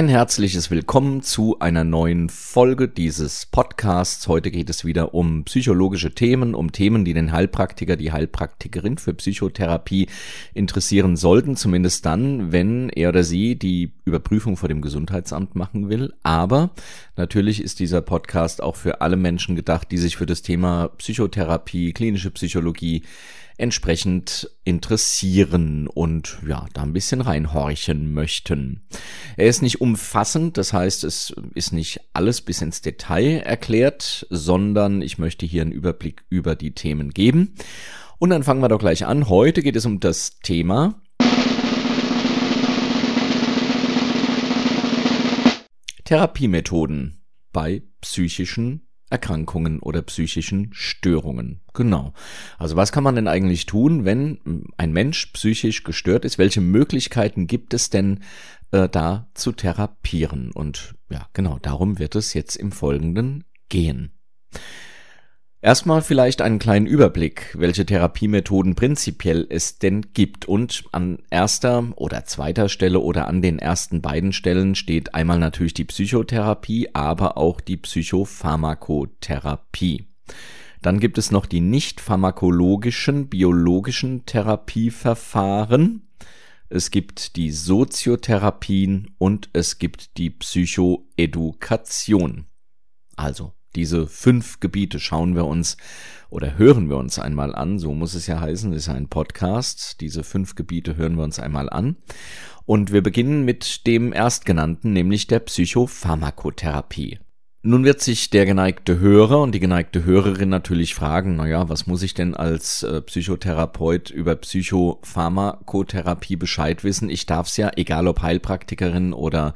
Ein herzliches Willkommen zu einer neuen Folge dieses Podcasts. Heute geht es wieder um psychologische Themen, um Themen, die den Heilpraktiker, die Heilpraktikerin für Psychotherapie interessieren sollten, zumindest dann, wenn er oder sie die Überprüfung vor dem Gesundheitsamt machen will. Aber natürlich ist dieser Podcast auch für alle Menschen gedacht, die sich für das Thema Psychotherapie, klinische Psychologie, entsprechend interessieren und ja, da ein bisschen reinhorchen möchten. Er ist nicht umfassend, das heißt, es ist nicht alles bis ins Detail erklärt, sondern ich möchte hier einen Überblick über die Themen geben. Und dann fangen wir doch gleich an. Heute geht es um das Thema Therapiemethoden bei psychischen Erkrankungen oder psychischen Störungen. Genau. Also was kann man denn eigentlich tun, wenn ein Mensch psychisch gestört ist? Welche Möglichkeiten gibt es denn äh, da zu therapieren? Und ja, genau darum wird es jetzt im Folgenden gehen. Erstmal vielleicht einen kleinen Überblick, welche Therapiemethoden prinzipiell es denn gibt. Und an erster oder zweiter Stelle oder an den ersten beiden Stellen steht einmal natürlich die Psychotherapie, aber auch die Psychopharmakotherapie. Dann gibt es noch die nicht pharmakologischen biologischen Therapieverfahren. Es gibt die Soziotherapien und es gibt die Psychoedukation. Also diese fünf Gebiete schauen wir uns oder hören wir uns einmal an. So muss es ja heißen. Es ist ein Podcast. Diese fünf Gebiete hören wir uns einmal an. Und wir beginnen mit dem erstgenannten, nämlich der Psychopharmakotherapie. Nun wird sich der geneigte Hörer und die geneigte Hörerin natürlich fragen, naja, was muss ich denn als äh, Psychotherapeut über Psychopharmakotherapie Bescheid wissen? Ich darf es ja, egal ob Heilpraktikerin oder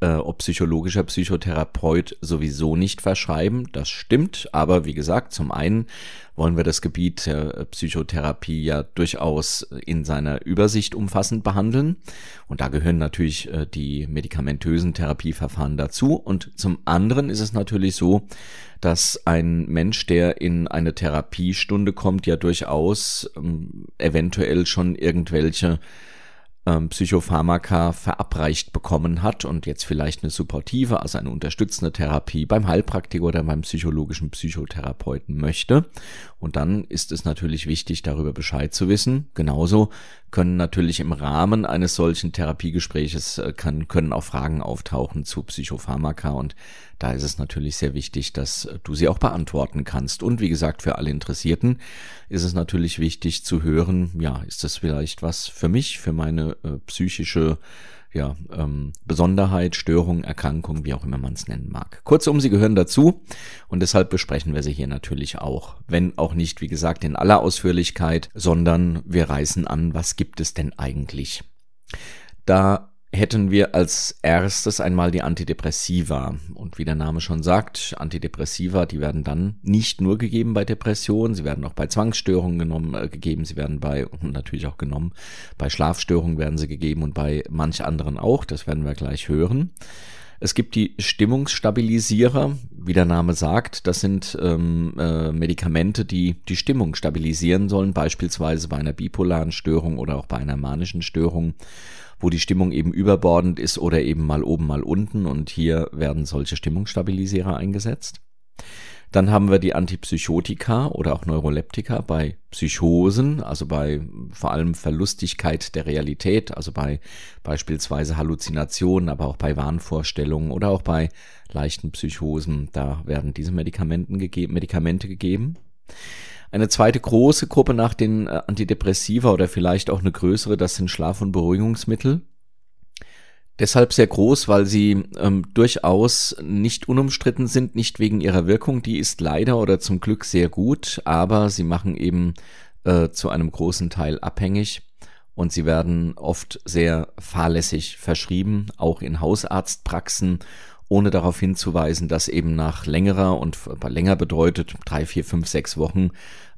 äh, ob psychologischer Psychotherapeut sowieso nicht verschreiben. Das stimmt, aber wie gesagt, zum einen wollen wir das Gebiet der Psychotherapie ja durchaus in seiner Übersicht umfassend behandeln. Und da gehören natürlich äh, die medikamentösen Therapieverfahren dazu. Und zum anderen ist es natürlich so, dass ein Mensch, der in eine Therapiestunde kommt, ja durchaus ähm, eventuell schon irgendwelche ähm, Psychopharmaka verabreicht bekommen hat und jetzt vielleicht eine supportive, also eine unterstützende Therapie beim Heilpraktiker oder beim psychologischen Psychotherapeuten möchte. Und dann ist es natürlich wichtig, darüber Bescheid zu wissen. Genauso können natürlich im Rahmen eines solchen Therapiegespräches äh, kann, können auch Fragen auftauchen zu Psychopharmaka und da ist es natürlich sehr wichtig, dass du sie auch beantworten kannst. Und wie gesagt, für alle Interessierten ist es natürlich wichtig zu hören, ja, ist das vielleicht was für mich, für meine äh, psychische ja, ähm, Besonderheit, Störung, Erkrankung, wie auch immer man es nennen mag. Kurzum, sie gehören dazu und deshalb besprechen wir sie hier natürlich auch. Wenn auch nicht, wie gesagt, in aller Ausführlichkeit, sondern wir reißen an, was gibt es denn eigentlich? Da hätten wir als erstes einmal die Antidepressiva. Und wie der Name schon sagt, Antidepressiva, die werden dann nicht nur gegeben bei Depressionen, sie werden auch bei Zwangsstörungen genommen, äh, gegeben, sie werden bei, und natürlich auch genommen, bei Schlafstörungen werden sie gegeben und bei manch anderen auch, das werden wir gleich hören. Es gibt die Stimmungsstabilisierer, wie der Name sagt. Das sind ähm, äh, Medikamente, die die Stimmung stabilisieren sollen, beispielsweise bei einer bipolaren Störung oder auch bei einer manischen Störung wo die Stimmung eben überbordend ist oder eben mal oben, mal unten. Und hier werden solche Stimmungsstabilisierer eingesetzt. Dann haben wir die Antipsychotika oder auch Neuroleptika bei Psychosen, also bei vor allem Verlustigkeit der Realität, also bei beispielsweise Halluzinationen, aber auch bei Wahnvorstellungen oder auch bei leichten Psychosen. Da werden diese Medikamenten gegeben, Medikamente gegeben. Eine zweite große Gruppe nach den äh, Antidepressiva oder vielleicht auch eine größere, das sind Schlaf- und Beruhigungsmittel. Deshalb sehr groß, weil sie ähm, durchaus nicht unumstritten sind, nicht wegen ihrer Wirkung, die ist leider oder zum Glück sehr gut, aber sie machen eben äh, zu einem großen Teil abhängig und sie werden oft sehr fahrlässig verschrieben, auch in Hausarztpraxen ohne darauf hinzuweisen, dass eben nach längerer und länger bedeutet drei, vier, fünf, sechs Wochen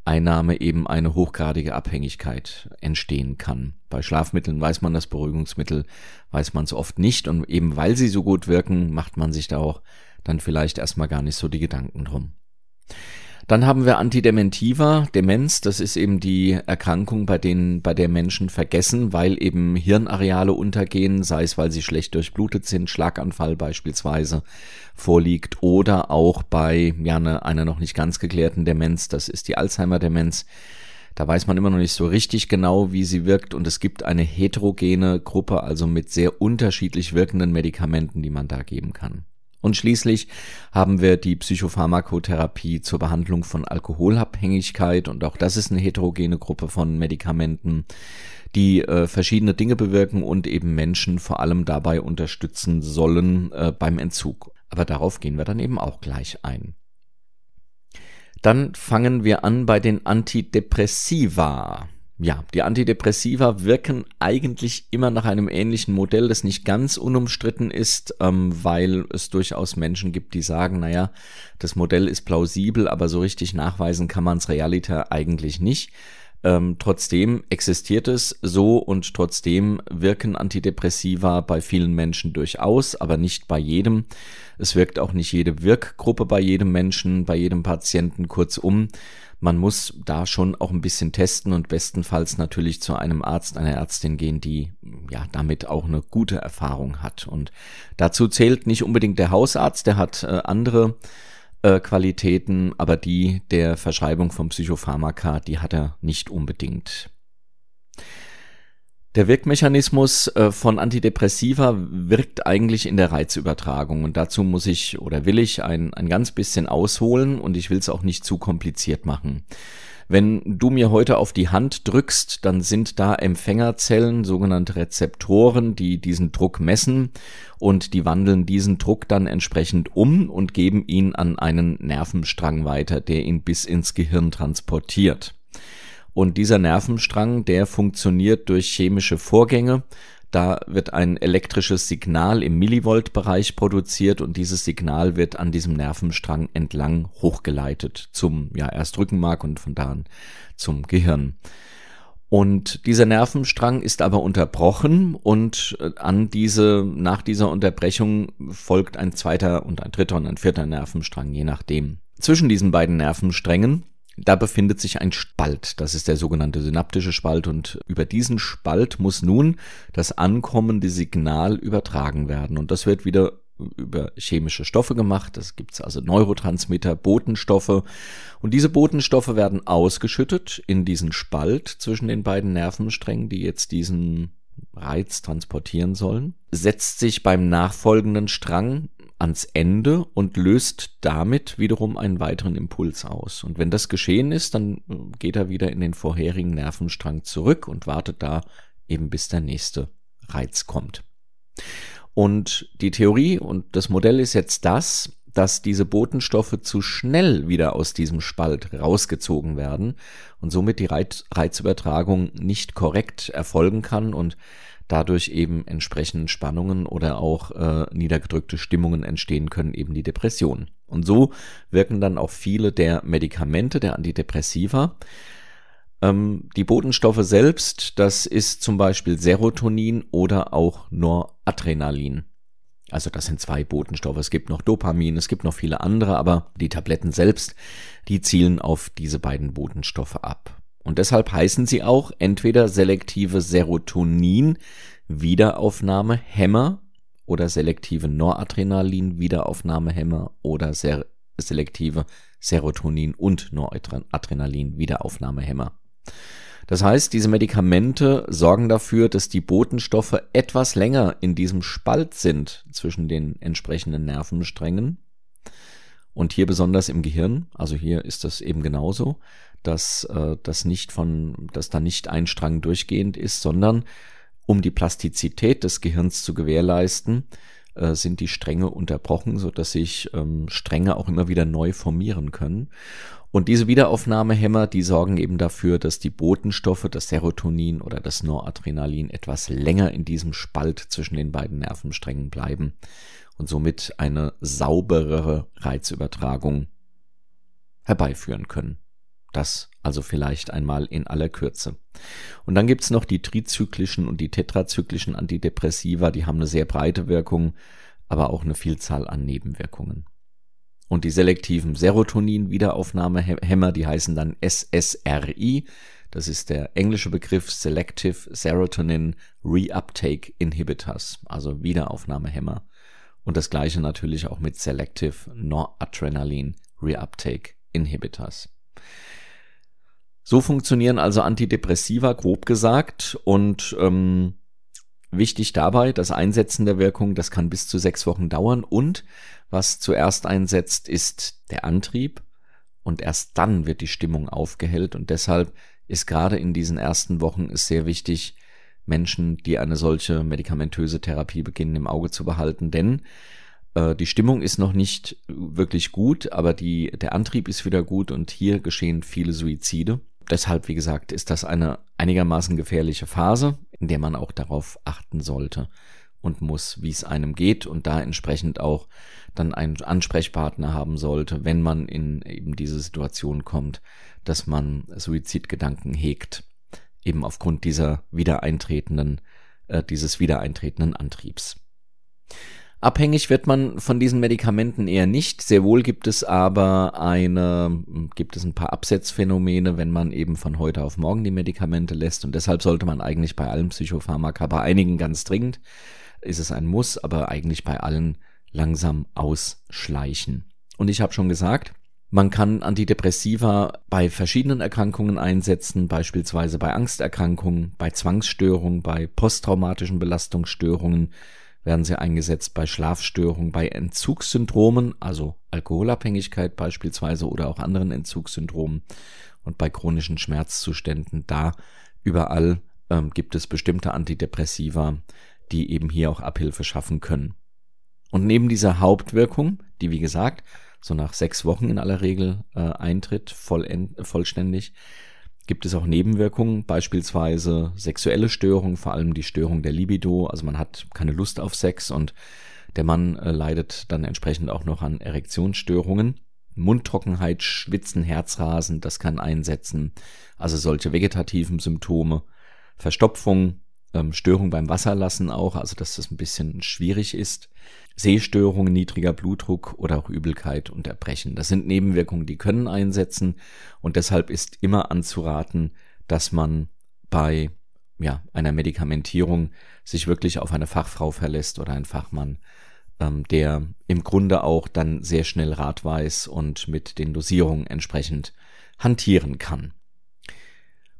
Einnahme eben eine hochgradige Abhängigkeit entstehen kann. Bei Schlafmitteln weiß man das, Beruhigungsmittel weiß man es oft nicht und eben weil sie so gut wirken, macht man sich da auch dann vielleicht erstmal gar nicht so die Gedanken drum. Dann haben wir Antidementiva, Demenz, das ist eben die Erkrankung, bei denen, bei der Menschen vergessen, weil eben Hirnareale untergehen, sei es, weil sie schlecht durchblutet sind, Schlaganfall beispielsweise vorliegt oder auch bei ja, einer, einer noch nicht ganz geklärten Demenz, das ist die Alzheimer-Demenz. Da weiß man immer noch nicht so richtig genau, wie sie wirkt und es gibt eine heterogene Gruppe, also mit sehr unterschiedlich wirkenden Medikamenten, die man da geben kann. Und schließlich haben wir die Psychopharmakotherapie zur Behandlung von Alkoholabhängigkeit und auch das ist eine heterogene Gruppe von Medikamenten, die äh, verschiedene Dinge bewirken und eben Menschen vor allem dabei unterstützen sollen äh, beim Entzug. Aber darauf gehen wir dann eben auch gleich ein. Dann fangen wir an bei den Antidepressiva. Ja, die Antidepressiva wirken eigentlich immer nach einem ähnlichen Modell, das nicht ganz unumstritten ist, ähm, weil es durchaus Menschen gibt, die sagen, naja, das Modell ist plausibel, aber so richtig nachweisen kann man es realiter eigentlich nicht. Ähm, trotzdem existiert es so und trotzdem wirken Antidepressiva bei vielen Menschen durchaus, aber nicht bei jedem. Es wirkt auch nicht jede Wirkgruppe bei jedem Menschen, bei jedem Patienten. Kurzum, man muss da schon auch ein bisschen testen und bestenfalls natürlich zu einem Arzt, einer Ärztin gehen, die ja damit auch eine gute Erfahrung hat. Und dazu zählt nicht unbedingt der Hausarzt, der hat äh, andere äh, Qualitäten, aber die der Verschreibung von Psychopharmaka, die hat er nicht unbedingt. Der Wirkmechanismus äh, von Antidepressiva wirkt eigentlich in der Reizübertragung und dazu muss ich oder will ich ein, ein ganz bisschen ausholen und ich will es auch nicht zu kompliziert machen. Wenn du mir heute auf die Hand drückst, dann sind da Empfängerzellen, sogenannte Rezeptoren, die diesen Druck messen und die wandeln diesen Druck dann entsprechend um und geben ihn an einen Nervenstrang weiter, der ihn bis ins Gehirn transportiert. Und dieser Nervenstrang, der funktioniert durch chemische Vorgänge, da wird ein elektrisches Signal im Millivolt-Bereich produziert und dieses Signal wird an diesem Nervenstrang entlang hochgeleitet zum, ja, erst Rückenmark und von da an zum Gehirn. Und dieser Nervenstrang ist aber unterbrochen und äh, an diese, nach dieser Unterbrechung folgt ein zweiter und ein dritter und ein vierter Nervenstrang, je nachdem. Zwischen diesen beiden Nervensträngen da befindet sich ein Spalt, das ist der sogenannte synaptische Spalt und über diesen Spalt muss nun das ankommende Signal übertragen werden und das wird wieder über chemische Stoffe gemacht. Das gibt's also Neurotransmitter, Botenstoffe. Und diese Botenstoffe werden ausgeschüttet in diesen Spalt zwischen den beiden Nervensträngen, die jetzt diesen Reiz transportieren sollen. Setzt sich beim nachfolgenden Strang ans Ende und löst damit wiederum einen weiteren Impuls aus. Und wenn das geschehen ist, dann äh, geht er wieder in den vorherigen Nervenstrang zurück und wartet da eben bis der nächste Reiz kommt. Und die Theorie und das Modell ist jetzt das, dass diese Botenstoffe zu schnell wieder aus diesem Spalt rausgezogen werden und somit die Reizübertragung nicht korrekt erfolgen kann und dadurch eben entsprechend Spannungen oder auch äh, niedergedrückte Stimmungen entstehen können, eben die Depression. Und so wirken dann auch viele der Medikamente, der Antidepressiva. Ähm, die Botenstoffe selbst, das ist zum Beispiel Serotonin oder auch Noradrenalin. Also das sind zwei Botenstoffe. Es gibt noch Dopamin, es gibt noch viele andere, aber die Tabletten selbst, die zielen auf diese beiden Botenstoffe ab. Und deshalb heißen sie auch entweder selektive Serotonin-Wiederaufnahmehämmer oder selektive Noradrenalin-Wiederaufnahmehämmer oder ser selektive Serotonin- und Noradrenalin-Wiederaufnahmehämmer. Das heißt, diese Medikamente sorgen dafür, dass die Botenstoffe etwas länger in diesem Spalt sind zwischen den entsprechenden Nervensträngen und hier besonders im Gehirn, also hier ist das eben genauso, dass äh, das nicht von, dass da nicht ein Strang durchgehend ist, sondern um die Plastizität des Gehirns zu gewährleisten, äh, sind die Stränge unterbrochen, so dass sich ähm, Stränge auch immer wieder neu formieren können. Und diese Wiederaufnahmehämmer, die sorgen eben dafür, dass die Botenstoffe, das Serotonin oder das Noradrenalin etwas länger in diesem Spalt zwischen den beiden Nervensträngen bleiben und somit eine sauberere Reizübertragung herbeiführen können. Das also vielleicht einmal in aller Kürze. Und dann gibt's noch die trizyklischen und die tetrazyklischen Antidepressiva, die haben eine sehr breite Wirkung, aber auch eine Vielzahl an Nebenwirkungen. und die selektiven Serotonin-Wiederaufnahmehämmer, die heißen dann SSRI. Das ist der englische Begriff Selective Serotonin Reuptake Inhibitors, also Wiederaufnahmehämmer. Und das gleiche natürlich auch mit Selective Noradrenaline Reuptake Inhibitors. So funktionieren also Antidepressiva, grob gesagt. Und ähm, wichtig dabei, das Einsetzen der Wirkung, das kann bis zu sechs Wochen dauern. Und was zuerst einsetzt, ist der Antrieb. Und erst dann wird die Stimmung aufgehellt. Und deshalb ist gerade in diesen ersten Wochen es sehr wichtig, Menschen, die eine solche medikamentöse Therapie beginnen, im Auge zu behalten, denn äh, die Stimmung ist noch nicht wirklich gut, aber die, der Antrieb ist wieder gut und hier geschehen viele Suizide. Deshalb, wie gesagt, ist das eine einigermaßen gefährliche Phase, in der man auch darauf achten sollte und muss, wie es einem geht und da entsprechend auch dann einen Ansprechpartner haben sollte, wenn man in eben diese Situation kommt, dass man Suizidgedanken hegt eben aufgrund dieser wiedereintretenden, äh, dieses wiedereintretenden Antriebs. Abhängig wird man von diesen Medikamenten eher nicht. Sehr wohl gibt es aber eine, gibt es ein paar Absetzphänomene, wenn man eben von heute auf morgen die Medikamente lässt. Und deshalb sollte man eigentlich bei allen Psychopharmaka, bei einigen ganz dringend, ist es ein Muss, aber eigentlich bei allen langsam ausschleichen. Und ich habe schon gesagt, man kann Antidepressiva bei verschiedenen Erkrankungen einsetzen, beispielsweise bei Angsterkrankungen, bei Zwangsstörungen, bei posttraumatischen Belastungsstörungen werden sie eingesetzt, bei Schlafstörungen, bei Entzugssyndromen, also Alkoholabhängigkeit beispielsweise oder auch anderen Entzugssyndromen und bei chronischen Schmerzzuständen. Da überall ähm, gibt es bestimmte Antidepressiva, die eben hier auch Abhilfe schaffen können. Und neben dieser Hauptwirkung, die wie gesagt so nach sechs Wochen in aller Regel äh, eintritt, vollend, vollständig, gibt es auch Nebenwirkungen, beispielsweise sexuelle Störungen, vor allem die Störung der Libido, also man hat keine Lust auf Sex und der Mann äh, leidet dann entsprechend auch noch an Erektionsstörungen. Mundtrockenheit, Schwitzen, Herzrasen, das kann einsetzen. Also solche vegetativen Symptome. Verstopfung, ähm, Störung beim Wasserlassen auch, also dass das ein bisschen schwierig ist. Sehstörungen, niedriger Blutdruck oder auch Übelkeit und Erbrechen. Das sind Nebenwirkungen, die können einsetzen und deshalb ist immer anzuraten, dass man bei ja, einer Medikamentierung sich wirklich auf eine Fachfrau verlässt oder ein Fachmann, ähm, der im Grunde auch dann sehr schnell Rat weiß und mit den Dosierungen entsprechend hantieren kann.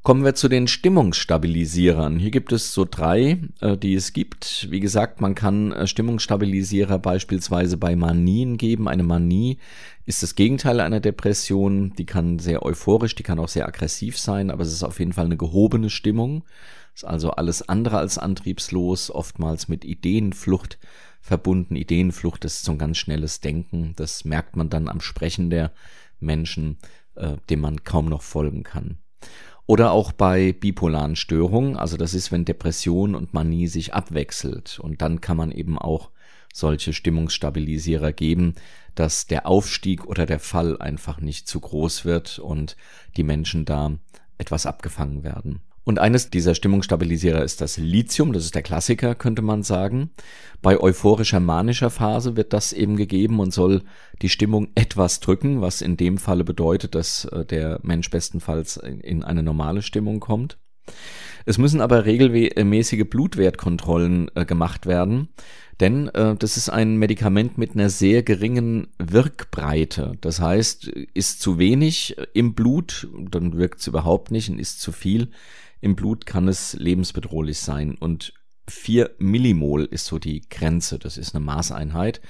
Kommen wir zu den Stimmungsstabilisierern. Hier gibt es so drei, äh, die es gibt. Wie gesagt, man kann äh, Stimmungsstabilisierer beispielsweise bei Manien geben. Eine Manie ist das Gegenteil einer Depression. Die kann sehr euphorisch, die kann auch sehr aggressiv sein, aber es ist auf jeden Fall eine gehobene Stimmung. Ist also alles andere als antriebslos, oftmals mit Ideenflucht verbunden. Ideenflucht ist so ein ganz schnelles Denken. Das merkt man dann am Sprechen der Menschen, äh, dem man kaum noch folgen kann. Oder auch bei bipolaren Störungen, also das ist, wenn Depression und Manie sich abwechselt. Und dann kann man eben auch solche Stimmungsstabilisierer geben, dass der Aufstieg oder der Fall einfach nicht zu groß wird und die Menschen da etwas abgefangen werden. Und eines dieser Stimmungsstabilisierer ist das Lithium, das ist der Klassiker, könnte man sagen. Bei euphorischer manischer Phase wird das eben gegeben und soll die Stimmung etwas drücken, was in dem Falle bedeutet, dass äh, der Mensch bestenfalls in eine normale Stimmung kommt. Es müssen aber regelmäßige Blutwertkontrollen äh, gemacht werden, denn äh, das ist ein Medikament mit einer sehr geringen Wirkbreite. Das heißt, ist zu wenig im Blut, dann wirkt es überhaupt nicht und ist zu viel im Blut kann es lebensbedrohlich sein und 4 Millimol ist so die Grenze. Das ist eine Maßeinheit.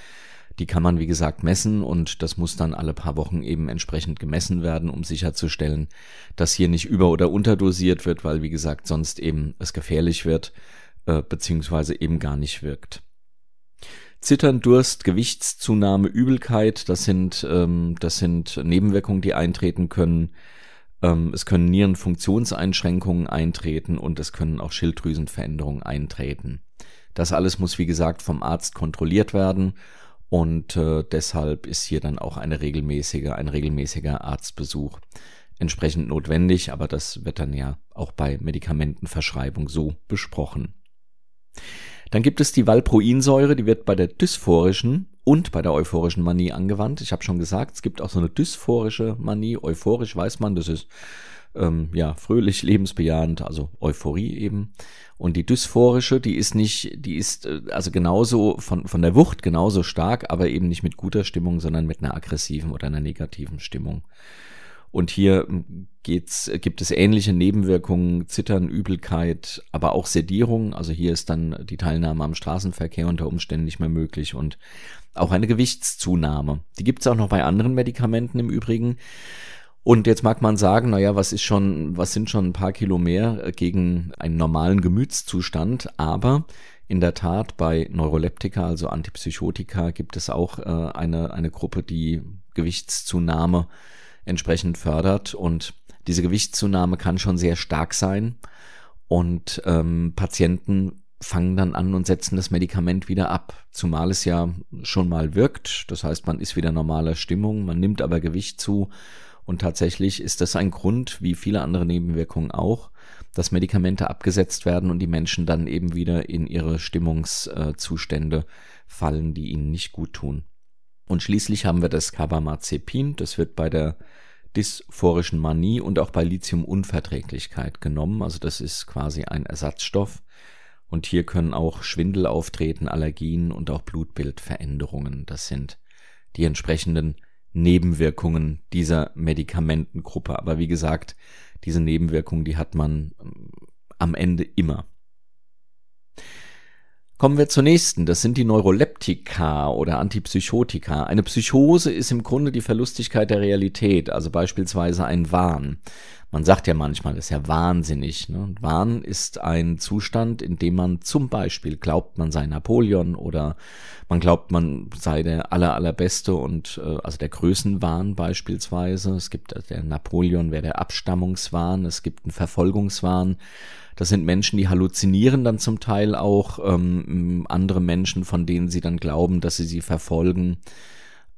Die kann man, wie gesagt, messen und das muss dann alle paar Wochen eben entsprechend gemessen werden, um sicherzustellen, dass hier nicht über- oder unterdosiert wird, weil, wie gesagt, sonst eben es gefährlich wird, äh, beziehungsweise eben gar nicht wirkt. Zittern, Durst, Gewichtszunahme, Übelkeit, das sind, ähm, das sind Nebenwirkungen, die eintreten können. Ähm, es können Nierenfunktionseinschränkungen eintreten und es können auch Schilddrüsenveränderungen eintreten. Das alles muss, wie gesagt, vom Arzt kontrolliert werden und äh, deshalb ist hier dann auch eine regelmäßige, ein regelmäßiger Arztbesuch entsprechend notwendig, aber das wird dann ja auch bei Medikamentenverschreibung so besprochen. Dann gibt es die Valproinsäure, die wird bei der dysphorischen und bei der euphorischen Manie angewandt. Ich habe schon gesagt, es gibt auch so eine dysphorische Manie. Euphorisch weiß man, das ist ähm, ja fröhlich, lebensbejahend, also Euphorie eben. Und die dysphorische, die ist nicht, die ist äh, also genauso von, von der Wucht genauso stark, aber eben nicht mit guter Stimmung, sondern mit einer aggressiven oder einer negativen Stimmung. Und hier geht's, gibt es ähnliche Nebenwirkungen, Zittern, Übelkeit, aber auch Sedierung. Also hier ist dann die Teilnahme am Straßenverkehr unter Umständen nicht mehr möglich und auch eine Gewichtszunahme. Die gibt es auch noch bei anderen Medikamenten im Übrigen. Und jetzt mag man sagen, naja, was ist schon, was sind schon ein paar Kilo mehr gegen einen normalen Gemütszustand, aber in der Tat bei Neuroleptika, also Antipsychotika, gibt es auch äh, eine, eine Gruppe, die Gewichtszunahme entsprechend fördert. Und diese Gewichtszunahme kann schon sehr stark sein. Und ähm, Patienten fangen dann an und setzen das Medikament wieder ab, zumal es ja schon mal wirkt. Das heißt, man ist wieder normaler Stimmung, man nimmt aber Gewicht zu. Und tatsächlich ist das ein Grund, wie viele andere Nebenwirkungen auch, dass Medikamente abgesetzt werden und die Menschen dann eben wieder in ihre Stimmungszustände fallen, die ihnen nicht gut tun. Und schließlich haben wir das Carbamazepin, das wird bei der dysphorischen Manie und auch bei Lithiumunverträglichkeit genommen. Also das ist quasi ein Ersatzstoff. Und hier können auch Schwindel auftreten, Allergien und auch Blutbildveränderungen. Das sind die entsprechenden Nebenwirkungen dieser Medikamentengruppe. Aber wie gesagt, diese Nebenwirkungen, die hat man ähm, am Ende immer. Kommen wir zur nächsten. Das sind die Neuroleptika oder Antipsychotika. Eine Psychose ist im Grunde die Verlustigkeit der Realität, also beispielsweise ein Wahn. Man sagt ja manchmal, das ist ja wahnsinnig. Ne? Wahn ist ein Zustand, in dem man zum Beispiel glaubt, man sei Napoleon oder man glaubt, man sei der aller allerbeste und äh, also der Größenwahn beispielsweise. Es gibt äh, der Napoleon wäre der Abstammungswahn, es gibt einen Verfolgungswahn. Das sind Menschen, die halluzinieren dann zum Teil auch ähm, andere Menschen, von denen sie dann glauben, dass sie sie verfolgen.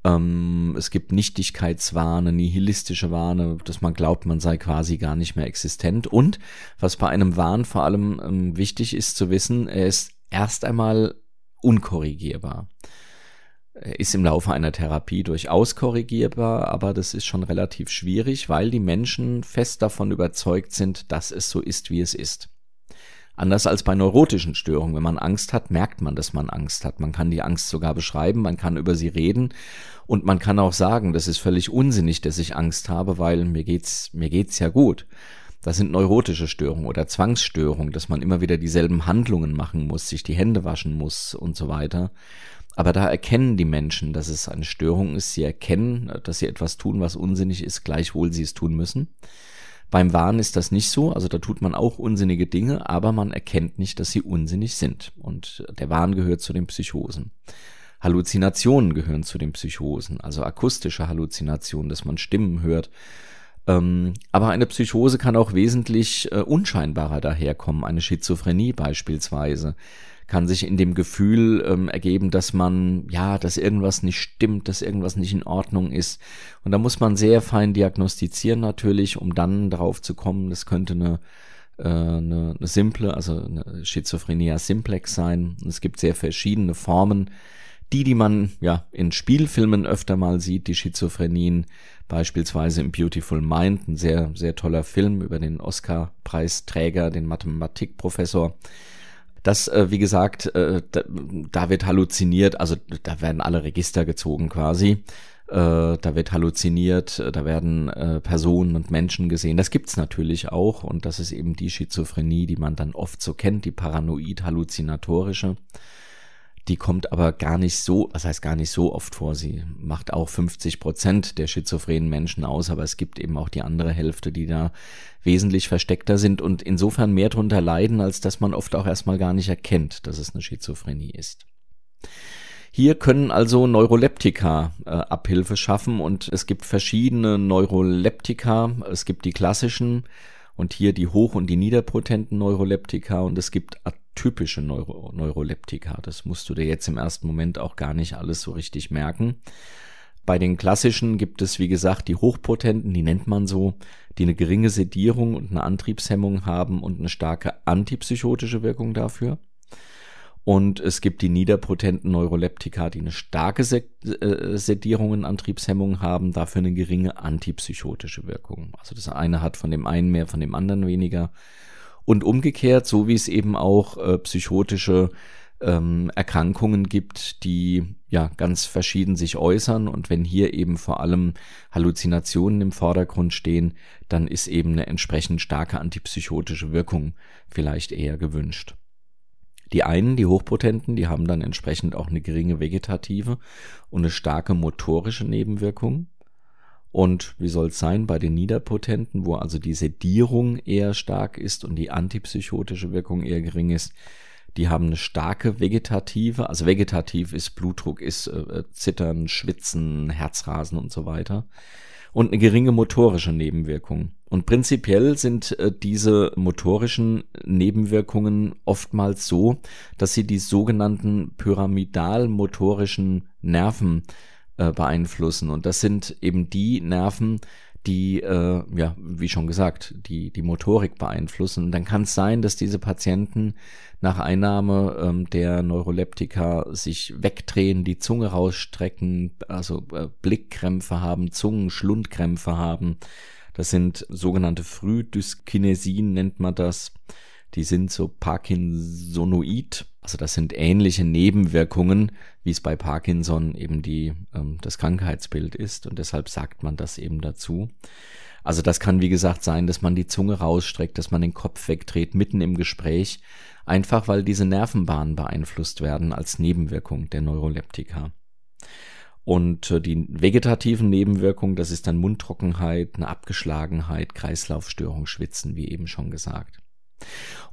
Ähm, es gibt Nichtigkeitswahne, nihilistische Wahne, dass man glaubt, man sei quasi gar nicht mehr existent. Und was bei einem Wahn vor allem ähm, wichtig ist zu wissen, er ist erst einmal unkorrigierbar. Er ist im Laufe einer Therapie durchaus korrigierbar, aber das ist schon relativ schwierig, weil die Menschen fest davon überzeugt sind, dass es so ist, wie es ist. Anders als bei neurotischen Störungen. Wenn man Angst hat, merkt man, dass man Angst hat. Man kann die Angst sogar beschreiben, man kann über sie reden und man kann auch sagen, das ist völlig unsinnig, dass ich Angst habe, weil mir geht's, mir geht's ja gut. Das sind neurotische Störungen oder Zwangsstörungen, dass man immer wieder dieselben Handlungen machen muss, sich die Hände waschen muss und so weiter. Aber da erkennen die Menschen, dass es eine Störung ist. Sie erkennen, dass sie etwas tun, was unsinnig ist, gleichwohl sie es tun müssen. Beim Wahn ist das nicht so, also da tut man auch unsinnige Dinge, aber man erkennt nicht, dass sie unsinnig sind. Und der Wahn gehört zu den Psychosen. Halluzinationen gehören zu den Psychosen, also akustische Halluzinationen, dass man Stimmen hört. Ähm, aber eine Psychose kann auch wesentlich äh, unscheinbarer daherkommen, eine Schizophrenie beispielsweise kann sich in dem Gefühl ähm, ergeben, dass man, ja, dass irgendwas nicht stimmt, dass irgendwas nicht in Ordnung ist. Und da muss man sehr fein diagnostizieren natürlich, um dann darauf zu kommen, das könnte eine, äh, eine, eine simple, also eine Schizophrenia simplex sein. Es gibt sehr verschiedene Formen. Die, die man ja in Spielfilmen öfter mal sieht, die Schizophrenien, beispielsweise im Beautiful Mind, ein sehr, sehr toller Film über den Oscar-Preisträger, den Mathematikprofessor, das, äh, wie gesagt, äh, da, da wird halluziniert, also da werden alle Register gezogen quasi. Äh, da wird halluziniert, da werden äh, Personen und Menschen gesehen. Das gibt's natürlich auch und das ist eben die Schizophrenie, die man dann oft so kennt, die paranoid-halluzinatorische. Die kommt aber gar nicht so, was heißt gar nicht so oft vor. Sie macht auch 50 Prozent der schizophrenen Menschen aus, aber es gibt eben auch die andere Hälfte, die da wesentlich versteckter sind und insofern mehr drunter leiden, als dass man oft auch erstmal gar nicht erkennt, dass es eine Schizophrenie ist. Hier können also Neuroleptika äh, Abhilfe schaffen und es gibt verschiedene Neuroleptika. Es gibt die klassischen und hier die hoch- und die niederpotenten Neuroleptika und es gibt atypische Neuro Neuroleptika. Das musst du dir jetzt im ersten Moment auch gar nicht alles so richtig merken. Bei den klassischen gibt es, wie gesagt, die Hochpotenten, die nennt man so, die eine geringe Sedierung und eine Antriebshemmung haben und eine starke antipsychotische Wirkung dafür. Und es gibt die niederpotenten Neuroleptika, die eine starke äh, Sedierung und Antriebshemmung haben, dafür eine geringe antipsychotische Wirkung. Also das eine hat von dem einen mehr, von dem anderen weniger. Und umgekehrt, so wie es eben auch äh, psychotische ähm, Erkrankungen gibt, die ja ganz verschieden sich äußern. Und wenn hier eben vor allem Halluzinationen im Vordergrund stehen, dann ist eben eine entsprechend starke antipsychotische Wirkung vielleicht eher gewünscht. Die einen, die Hochpotenten, die haben dann entsprechend auch eine geringe vegetative und eine starke motorische Nebenwirkung. Und wie soll es sein bei den Niederpotenten, wo also die Sedierung eher stark ist und die antipsychotische Wirkung eher gering ist, die haben eine starke vegetative, also vegetativ ist Blutdruck, ist äh, äh, Zittern, Schwitzen, Herzrasen und so weiter. Und eine geringe motorische Nebenwirkung. Und prinzipiell sind äh, diese motorischen Nebenwirkungen oftmals so, dass sie die sogenannten pyramidalmotorischen Nerven äh, beeinflussen. Und das sind eben die Nerven, die, äh, ja, wie schon gesagt, die, die Motorik beeinflussen. Und dann kann es sein, dass diese Patienten nach Einnahme ähm, der Neuroleptika sich wegdrehen, die Zunge rausstrecken, also äh, Blickkrämpfe haben, Zungen, Schlundkrämpfe haben. Das sind sogenannte Frühdyskinesien, nennt man das. Die sind so Parkinsonoid. Also das sind ähnliche Nebenwirkungen, wie es bei Parkinson eben die, ähm, das Krankheitsbild ist. Und deshalb sagt man das eben dazu. Also das kann, wie gesagt, sein, dass man die Zunge rausstreckt, dass man den Kopf wegdreht, mitten im Gespräch, einfach weil diese Nervenbahnen beeinflusst werden als Nebenwirkung der Neuroleptika. Und äh, die vegetativen Nebenwirkungen, das ist dann Mundtrockenheit, eine Abgeschlagenheit, Kreislaufstörung, Schwitzen, wie eben schon gesagt.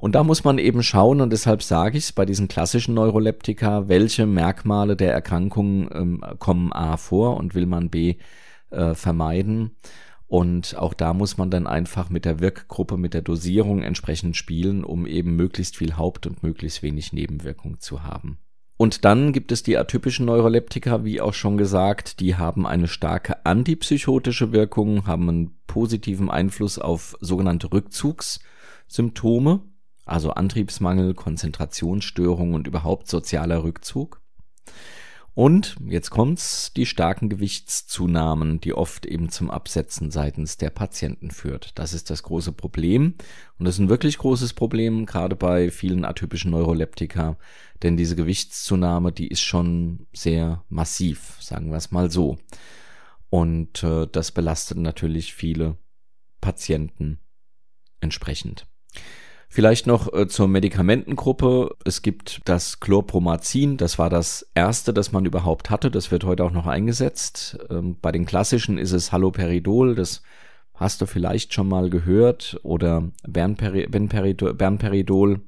Und da muss man eben schauen, und deshalb sage ich es bei diesen klassischen Neuroleptika, welche Merkmale der Erkrankung ähm, kommen A vor und will man B äh, vermeiden. Und auch da muss man dann einfach mit der Wirkgruppe, mit der Dosierung entsprechend spielen, um eben möglichst viel Haupt- und möglichst wenig Nebenwirkung zu haben. Und dann gibt es die atypischen Neuroleptika, wie auch schon gesagt, die haben eine starke antipsychotische Wirkung, haben einen positiven Einfluss auf sogenannte Rückzugs- Symptome, also Antriebsmangel, Konzentrationsstörung und überhaupt sozialer Rückzug. Und jetzt kommt's, die starken Gewichtszunahmen, die oft eben zum Absetzen seitens der Patienten führt. Das ist das große Problem. Und das ist ein wirklich großes Problem, gerade bei vielen atypischen Neuroleptika. Denn diese Gewichtszunahme, die ist schon sehr massiv, sagen wir es mal so. Und äh, das belastet natürlich viele Patienten entsprechend. Vielleicht noch äh, zur Medikamentengruppe. Es gibt das Chlorpromazin. Das war das erste, das man überhaupt hatte. Das wird heute auch noch eingesetzt. Ähm, bei den klassischen ist es Haloperidol. Das hast du vielleicht schon mal gehört. Oder Bernperi Bernperidol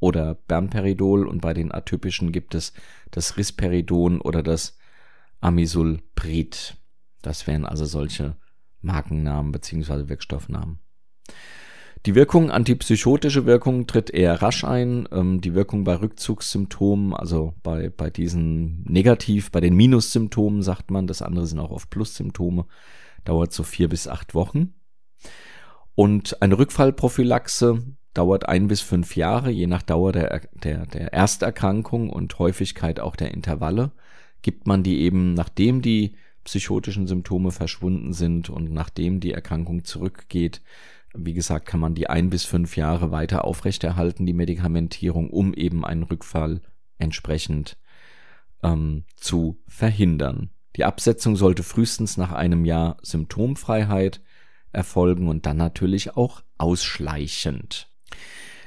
oder Bernperidol. Und bei den atypischen gibt es das Risperidon oder das Amisulprid. Das wären also solche Markennamen beziehungsweise Wirkstoffnamen. Die Wirkung, antipsychotische Wirkung, tritt eher rasch ein. Ähm, die Wirkung bei Rückzugssymptomen, also bei, bei diesen Negativ, bei den Minussymptomen sagt man, das andere sind auch oft Plussymptome, dauert so vier bis acht Wochen. Und eine Rückfallprophylaxe dauert ein bis fünf Jahre, je nach Dauer der, der, der Ersterkrankung und Häufigkeit auch der Intervalle. Gibt man die eben, nachdem die psychotischen Symptome verschwunden sind und nachdem die Erkrankung zurückgeht, wie gesagt, kann man die ein bis fünf Jahre weiter aufrechterhalten, die Medikamentierung, um eben einen Rückfall entsprechend ähm, zu verhindern. Die Absetzung sollte frühestens nach einem Jahr Symptomfreiheit erfolgen und dann natürlich auch ausschleichend.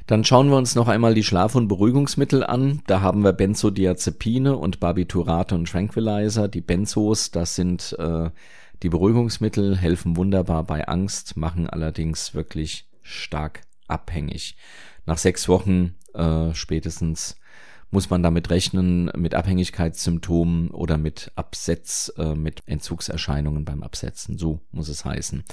Dann schauen wir uns noch einmal die Schlaf- und Beruhigungsmittel an. Da haben wir Benzodiazepine und Barbiturate und Tranquilizer. Die Benzos, das sind äh, die Beruhigungsmittel helfen wunderbar bei Angst, machen allerdings wirklich stark abhängig. Nach sechs Wochen äh, spätestens muss man damit rechnen mit Abhängigkeitssymptomen oder mit Absetz, äh, mit Entzugserscheinungen beim Absetzen. So muss es heißen.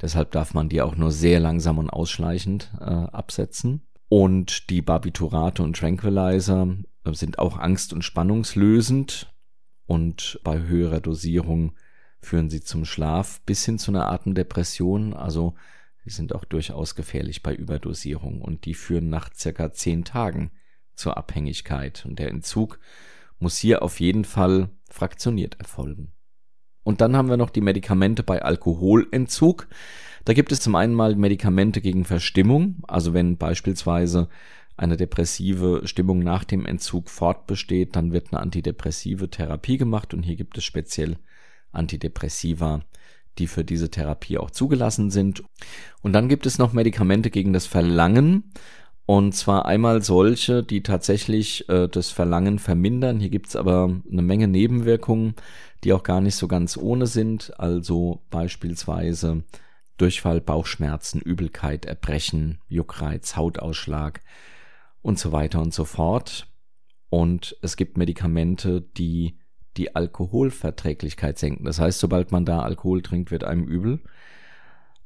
Deshalb darf man die auch nur sehr langsam und ausschleichend äh, absetzen. Und die Barbiturate und Tranquilizer äh, sind auch angst- und spannungslösend und bei höherer Dosierung führen sie zum Schlaf bis hin zu einer Atemdepression. Also sie sind auch durchaus gefährlich bei Überdosierung und die führen nach circa zehn Tagen zur Abhängigkeit. Und der Entzug muss hier auf jeden Fall fraktioniert erfolgen. Und dann haben wir noch die Medikamente bei Alkoholentzug. Da gibt es zum einen mal Medikamente gegen Verstimmung, also wenn beispielsweise eine depressive Stimmung nach dem Entzug fortbesteht, dann wird eine antidepressive Therapie gemacht und hier gibt es speziell Antidepressiva, die für diese Therapie auch zugelassen sind. Und dann gibt es noch Medikamente gegen das Verlangen. Und zwar einmal solche, die tatsächlich äh, das Verlangen vermindern. Hier gibt es aber eine Menge Nebenwirkungen, die auch gar nicht so ganz ohne sind. Also beispielsweise Durchfall, Bauchschmerzen, Übelkeit, Erbrechen, Juckreiz, Hautausschlag und so weiter und so fort. Und es gibt Medikamente, die die Alkoholverträglichkeit senken. Das heißt, sobald man da Alkohol trinkt, wird einem übel.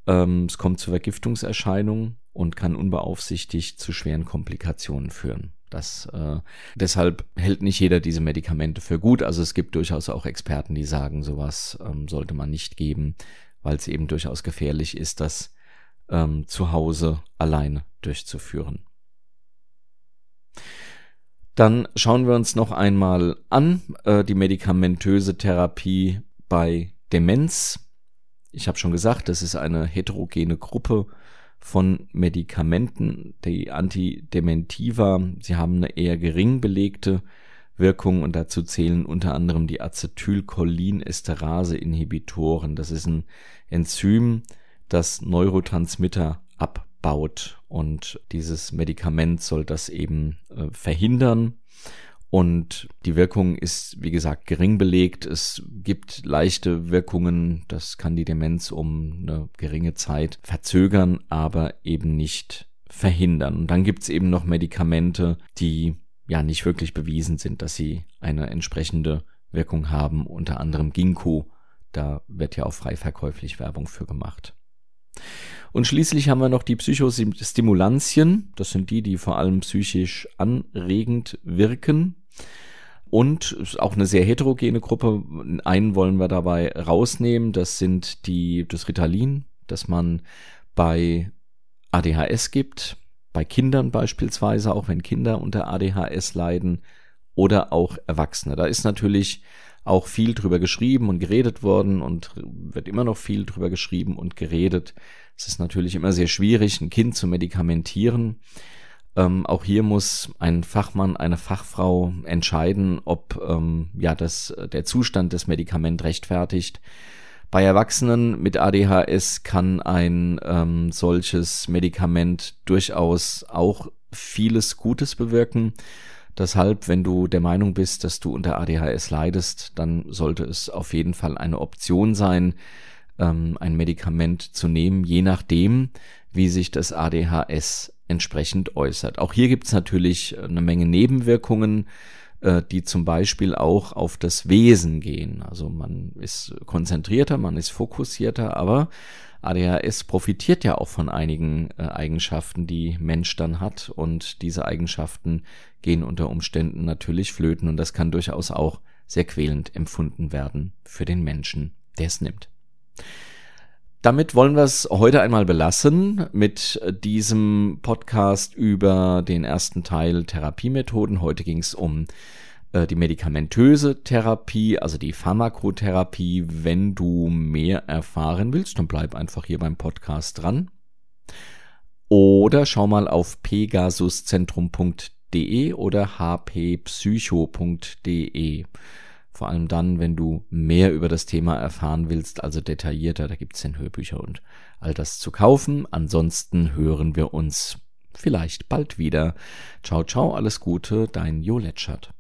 Ähm, es kommt zu Vergiftungserscheinungen und kann unbeaufsichtigt zu schweren Komplikationen führen. Das, äh, deshalb hält nicht jeder diese Medikamente für gut. Also es gibt durchaus auch Experten, die sagen, sowas ähm, sollte man nicht geben, weil es eben durchaus gefährlich ist, das ähm, zu Hause alleine durchzuführen. Dann schauen wir uns noch einmal an äh, die medikamentöse Therapie bei Demenz. Ich habe schon gesagt, das ist eine heterogene Gruppe von Medikamenten, die Antidementiva. Sie haben eine eher gering belegte Wirkung und dazu zählen unter anderem die Acetylcholinesterase-Inhibitoren. Das ist ein Enzym, das Neurotransmitter ab baut. Und dieses Medikament soll das eben äh, verhindern. Und die Wirkung ist, wie gesagt, gering belegt. Es gibt leichte Wirkungen. Das kann die Demenz um eine geringe Zeit verzögern, aber eben nicht verhindern. Und dann gibt es eben noch Medikamente, die ja nicht wirklich bewiesen sind, dass sie eine entsprechende Wirkung haben. Unter anderem Ginkgo. Da wird ja auch frei verkäuflich Werbung für gemacht. Und schließlich haben wir noch die Psychostimulantien. Das sind die, die vor allem psychisch anregend wirken. Und auch eine sehr heterogene Gruppe. Einen wollen wir dabei rausnehmen. Das sind die, das Ritalin, das man bei ADHS gibt. Bei Kindern beispielsweise, auch wenn Kinder unter ADHS leiden. Oder auch Erwachsene. Da ist natürlich auch viel drüber geschrieben und geredet worden und wird immer noch viel drüber geschrieben und geredet. Es ist natürlich immer sehr schwierig, ein Kind zu medikamentieren. Ähm, auch hier muss ein Fachmann, eine Fachfrau entscheiden, ob ähm, ja das, der Zustand des Medikament rechtfertigt. Bei Erwachsenen mit ADHS kann ein ähm, solches Medikament durchaus auch vieles Gutes bewirken. Deshalb, wenn du der Meinung bist, dass du unter ADHS leidest, dann sollte es auf jeden Fall eine Option sein, ähm, ein Medikament zu nehmen, je nachdem, wie sich das ADHS entsprechend äußert. Auch hier gibt es natürlich eine Menge Nebenwirkungen, äh, die zum Beispiel auch auf das Wesen gehen. Also man ist konzentrierter, man ist fokussierter, aber ADHS profitiert ja auch von einigen äh, Eigenschaften, die Mensch dann hat und diese Eigenschaften gehen unter Umständen natürlich flöten und das kann durchaus auch sehr quälend empfunden werden für den Menschen, der es nimmt. Damit wollen wir es heute einmal belassen mit diesem Podcast über den ersten Teil Therapiemethoden. Heute ging es um äh, die medikamentöse Therapie, also die Pharmakotherapie. Wenn du mehr erfahren willst, dann bleib einfach hier beim Podcast dran. Oder schau mal auf pegasuszentrum.de oder hppsycho.de. Vor allem dann, wenn du mehr über das Thema erfahren willst, also detaillierter, da gibt's den Hörbücher und all das zu kaufen. Ansonsten hören wir uns vielleicht bald wieder. Ciao, ciao, alles Gute, dein Jo Letschert.